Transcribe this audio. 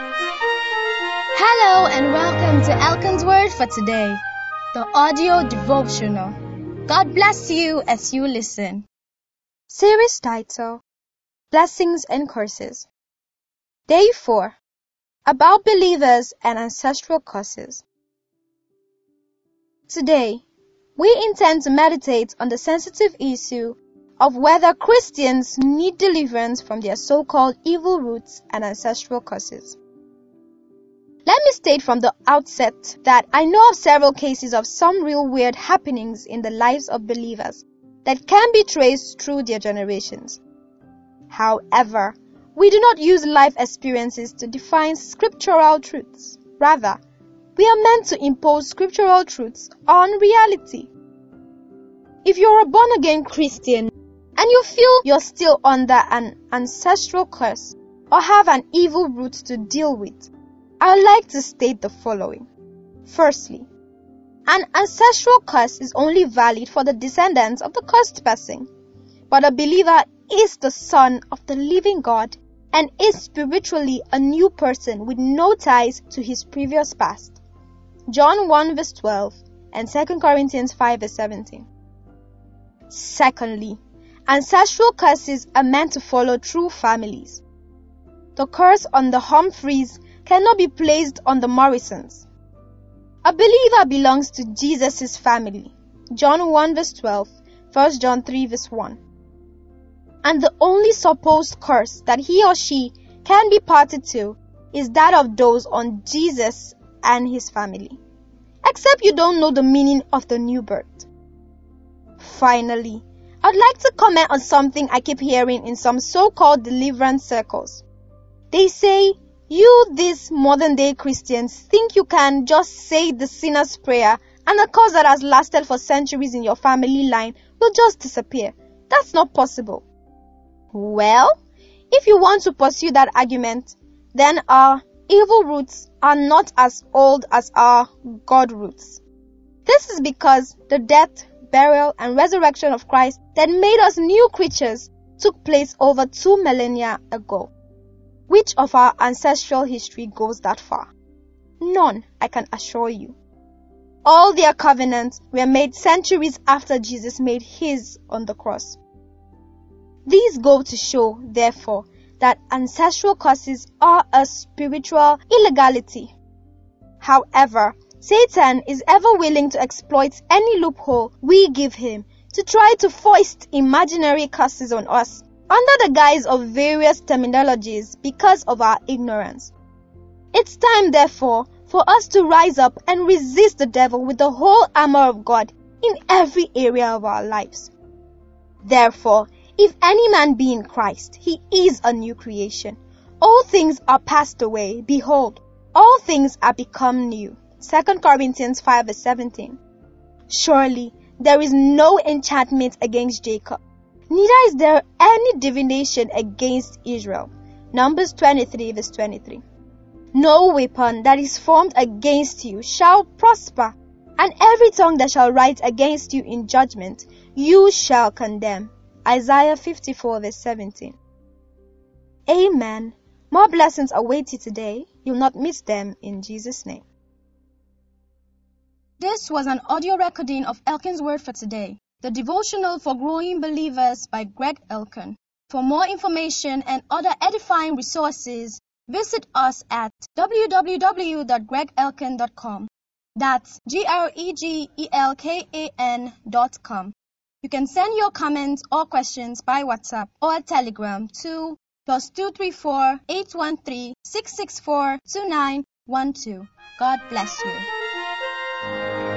Hello and welcome to Elkan's Word for today, the audio devotional. God bless you as you listen. Series title Blessings and Curses. Day 4 About Believers and Ancestral Curses. Today, we intend to meditate on the sensitive issue of whether Christians need deliverance from their so-called evil roots and ancestral curses. Let me state from the outset that I know of several cases of some real weird happenings in the lives of believers that can be traced through their generations. However, we do not use life experiences to define scriptural truths. Rather, we are meant to impose scriptural truths on reality. If you're a born again Christian and you feel you're still under an ancestral curse or have an evil root to deal with, I would like to state the following. Firstly, an ancestral curse is only valid for the descendants of the cursed person, but a believer is the son of the living God and is spiritually a new person with no ties to his previous past. John 1 verse 12 and 2 Corinthians 5 verse 17. Secondly, Ancestral curses are meant to follow true families. The curse on the Humphreys cannot be placed on the Morrisons. A believer belongs to Jesus' family. John 1 verse 12, 1 John 3 verse 1. And the only supposed curse that he or she can be parted to is that of those on Jesus and his family. Except you don't know the meaning of the new birth. Finally, I'd like to comment on something I keep hearing in some so-called deliverance circles. They say, you these modern day Christians think you can just say the sinner's prayer and a cause that has lasted for centuries in your family line will just disappear. That's not possible. Well, if you want to pursue that argument, then our evil roots are not as old as our God roots. This is because the death, burial, and resurrection of Christ that made us new creatures took place over two millennia ago. Which of our ancestral history goes that far? None, I can assure you. All their covenants were made centuries after Jesus made his on the cross. These go to show, therefore, that ancestral curses are a spiritual illegality. However, Satan is ever willing to exploit any loophole we give him to try to foist imaginary curses on us under the guise of various terminologies because of our ignorance. It's time, therefore, for us to rise up and resist the devil with the whole armor of God in every area of our lives. Therefore, if any man be in Christ, he is a new creation. All things are passed away. Behold, all things are become new. 2 Corinthians 5 verse 17. Surely there is no enchantment against Jacob, neither is there any divination against Israel. Numbers 23 verse 23. No weapon that is formed against you shall prosper, and every tongue that shall rise against you in judgment you shall condemn. Isaiah 54 verse 17. Amen. More blessings await you today. You'll not miss them in Jesus' name. This was an audio recording of Elkan's Word for today, the devotional for growing believers by Greg Elkan. For more information and other edifying resources, visit us at www.gregelkan.com. That's G-R-E-G-E-L-K-A-N dot com. You can send your comments or questions by WhatsApp or Telegram to plus 234 813 664 2912. God bless you.